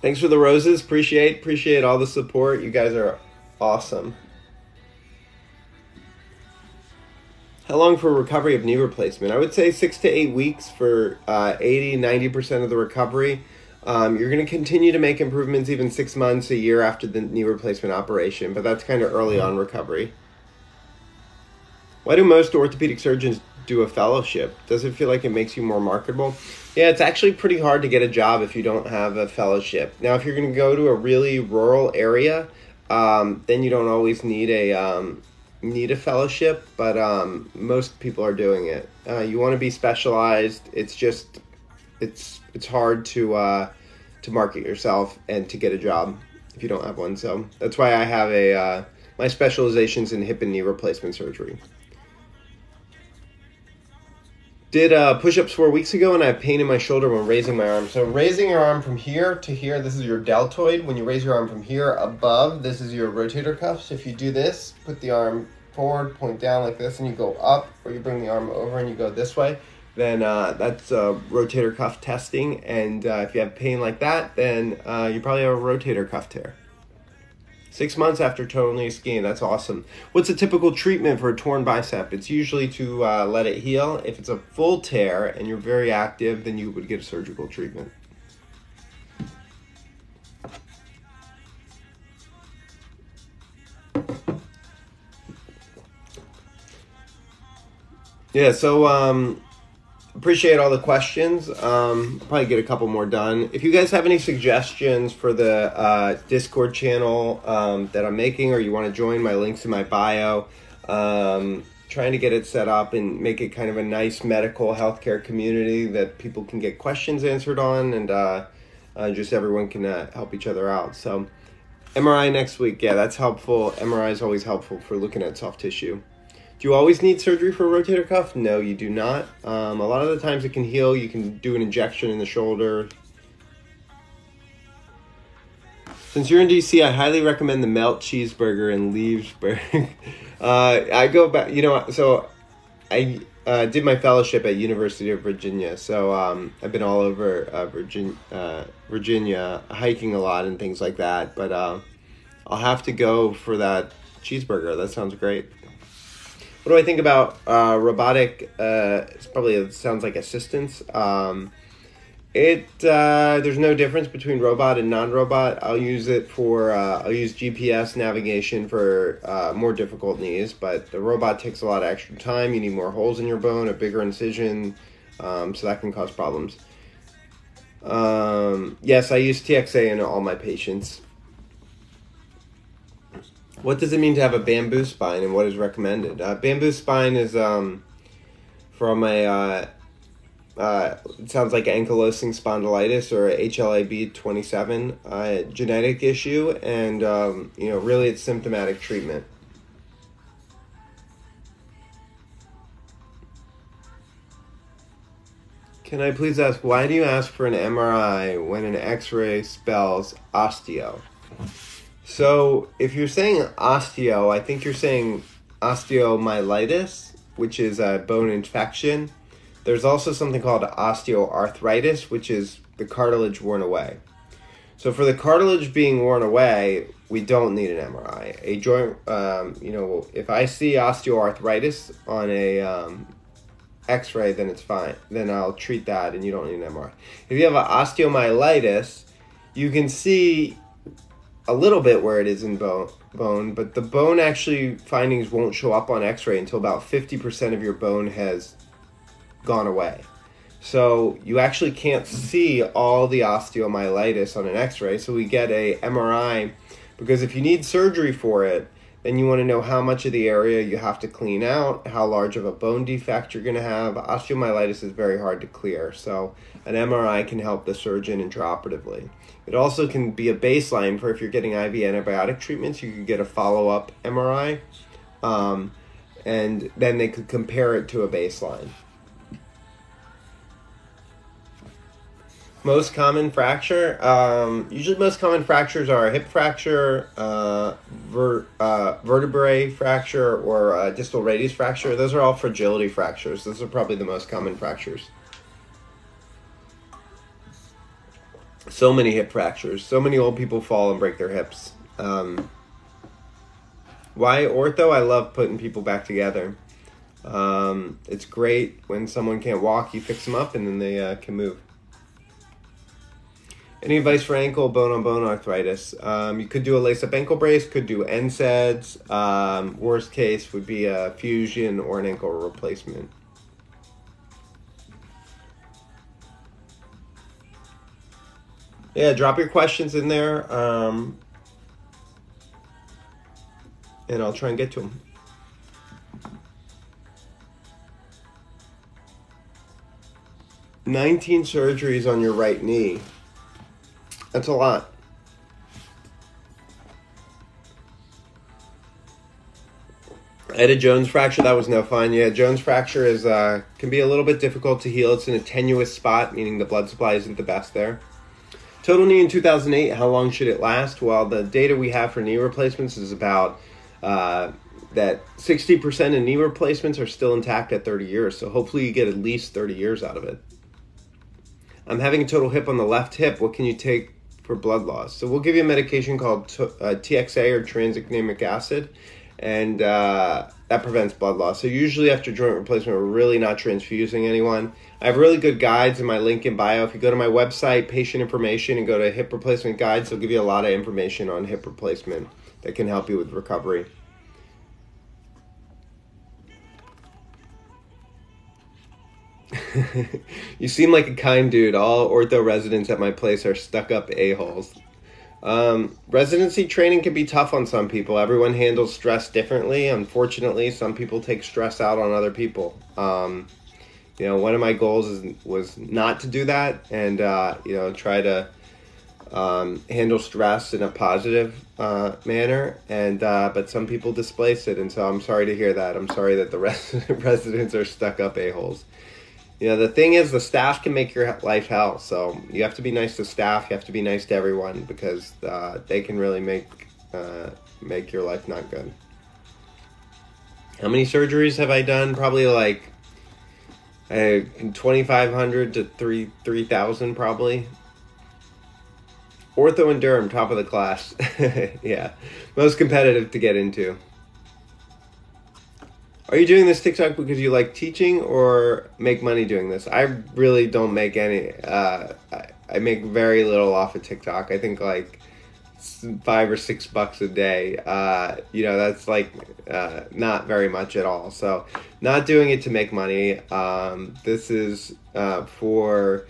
Thanks for the roses. Appreciate appreciate all the support. You guys are awesome. How long for recovery of knee replacement? I would say six to eight weeks for uh, 80, 90% of the recovery. Um, you're going to continue to make improvements even six months, a year after the knee replacement operation, but that's kind of early on recovery. Why do most orthopedic surgeons do a fellowship? Does it feel like it makes you more marketable? Yeah, it's actually pretty hard to get a job if you don't have a fellowship. Now, if you're going to go to a really rural area, um, then you don't always need a um, need a fellowship, but um, most people are doing it. Uh, you want to be specialized. It's just it's it's hard to uh, to market yourself and to get a job if you don't have one. So that's why I have a uh, my specializations in hip and knee replacement surgery. Did uh, push-ups four weeks ago, and I have pain in my shoulder when raising my arm. So raising your arm from here to here, this is your deltoid. When you raise your arm from here above, this is your rotator cuffs. If you do this, put the arm forward, point down like this, and you go up, or you bring the arm over and you go this way, then uh, that's uh, rotator cuff testing. And uh, if you have pain like that, then uh, you probably have a rotator cuff tear. Six months after total knee skiing, that's awesome. What's a typical treatment for a torn bicep? It's usually to uh, let it heal. If it's a full tear and you're very active, then you would get a surgical treatment. Yeah, so um, appreciate all the questions. Um, probably get a couple more done. If you guys have any suggestions for the uh, Discord channel um, that I'm making, or you want to join, my links in my bio. Um, trying to get it set up and make it kind of a nice medical healthcare community that people can get questions answered on, and uh, uh, just everyone can uh, help each other out. So, MRI next week, yeah, that's helpful. MRI is always helpful for looking at soft tissue. Do you always need surgery for a rotator cuff? No, you do not. Um, a lot of the times it can heal. You can do an injection in the shoulder. Since you're in DC, I highly recommend the Melt Cheeseburger in Leesburg. uh, I go back, you know, so I uh, did my fellowship at University of Virginia. So um, I've been all over uh, Virginia, uh, Virginia, hiking a lot and things like that. But uh, I'll have to go for that cheeseburger. That sounds great. What do I think about uh, robotic? Uh, it's probably it sounds like assistance. Um, it uh, there's no difference between robot and non-robot. I'll use it for uh, I'll use GPS navigation for uh, more difficult knees, but the robot takes a lot of extra time. You need more holes in your bone, a bigger incision, um, so that can cause problems. Um, yes, I use TXA in all my patients. What does it mean to have a bamboo spine, and what is recommended? Uh, bamboo spine is um, from a uh, uh, it sounds like ankylosing spondylitis or HLA-B 27 uh, genetic issue, and um, you know really it's symptomatic treatment. Can I please ask why do you ask for an MRI when an X-ray spells osteo? So if you're saying osteo, I think you're saying osteomyelitis, which is a bone infection. There's also something called osteoarthritis, which is the cartilage worn away. So for the cartilage being worn away, we don't need an MRI. A joint, um, you know, if I see osteoarthritis on a um, X-ray, then it's fine. Then I'll treat that, and you don't need an MRI. If you have an osteomyelitis, you can see a little bit where it is in bone, bone, but the bone actually findings won't show up on X-ray until about 50% of your bone has gone away. So you actually can't see all the osteomyelitis on an X-ray. So we get a MRI because if you need surgery for it, then you want to know how much of the area you have to clean out, how large of a bone defect you're going to have. Osteomyelitis is very hard to clear, so an MRI can help the surgeon intraoperatively. It also can be a baseline for if you're getting IV antibiotic treatments, you could get a follow up MRI, um, and then they could compare it to a baseline. Most common fracture, um, usually most common fractures are a hip fracture, uh, ver, uh, vertebrae fracture, or distal radius fracture. Those are all fragility fractures. Those are probably the most common fractures. So many hip fractures. So many old people fall and break their hips. Um, why ortho? I love putting people back together. Um, it's great when someone can't walk, you fix them up, and then they uh, can move. Any advice for ankle bone on bone arthritis? Um, you could do a lace up ankle brace, could do NSAIDs. Um, worst case would be a fusion or an ankle replacement. Yeah, drop your questions in there, um, and I'll try and get to them. Nineteen surgeries on your right knee. That's a lot. I had a Jones fracture. That was no fun. Yeah, Jones fracture is uh, can be a little bit difficult to heal. It's in a tenuous spot, meaning the blood supply isn't the best there. Total knee in 2008. How long should it last? Well, the data we have for knee replacements is about uh, that 60% of knee replacements are still intact at 30 years. So hopefully you get at least 30 years out of it. I'm having a total hip on the left hip. What can you take for blood loss. So we'll give you a medication called t- uh, TXA or tranexamic acid, and uh, that prevents blood loss. So usually after joint replacement, we're really not transfusing anyone. I have really good guides in my link in bio. If you go to my website, patient information, and go to hip replacement guides, they'll give you a lot of information on hip replacement that can help you with recovery. you seem like a kind dude. All ortho residents at my place are stuck up a-holes. Um, residency training can be tough on some people. Everyone handles stress differently. Unfortunately, some people take stress out on other people. Um, you know, one of my goals is, was not to do that and, uh, you know, try to um, handle stress in a positive uh, manner. And, uh, but some people displace it. And so I'm sorry to hear that. I'm sorry that the res- residents are stuck up a-holes you know the thing is the staff can make your life hell so you have to be nice to staff you have to be nice to everyone because uh, they can really make uh, make your life not good. How many surgeries have i done? Probably like uh, 2500 to 3 3000 probably. Ortho and derm top of the class. Yeah most competitive to get into are you doing this TikTok because you like teaching or make money doing this? I really don't make any. Uh, I, make very little off of TikTok. I think like five or six bucks a day. Uh, you know, that's like uh, not very much at all. So, not doing it to make money. Um, this is uh, for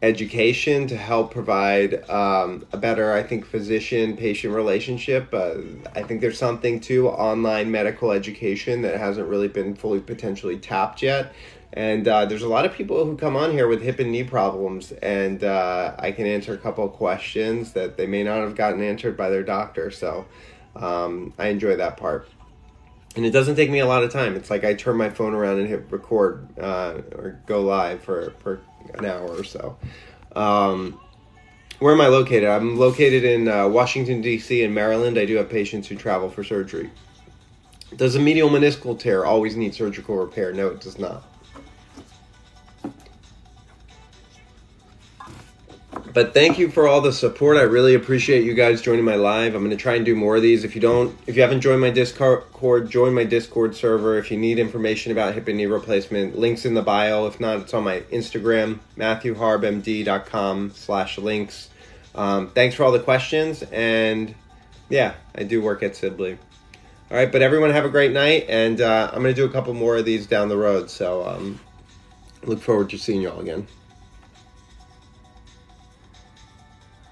education to help provide um, a better, I think, physician patient relationship. Uh, I think there's something to online medical education that hasn't really been fully potentially tapped yet. And uh, there's a lot of people who come on here with hip and knee problems, and uh, I can answer a couple questions that they may not have gotten answered by their doctor. So um, I enjoy that part. And it doesn't take me a lot of time. It's like I turn my phone around and hit record uh, or go live for, for an hour or so. Um, where am I located? I'm located in uh, Washington, D.C., and Maryland. I do have patients who travel for surgery. Does a medial meniscal tear always need surgical repair? No, it does not. But thank you for all the support. I really appreciate you guys joining my live. I'm going to try and do more of these. If you don't, if you haven't joined my Discord, join my Discord server. If you need information about hip and knee replacement, links in the bio. If not, it's on my Instagram, MatthewHarbMD.com slash links. Um, thanks for all the questions. And yeah, I do work at Sibley. All right, but everyone have a great night. And uh, I'm going to do a couple more of these down the road. So um, look forward to seeing you all again.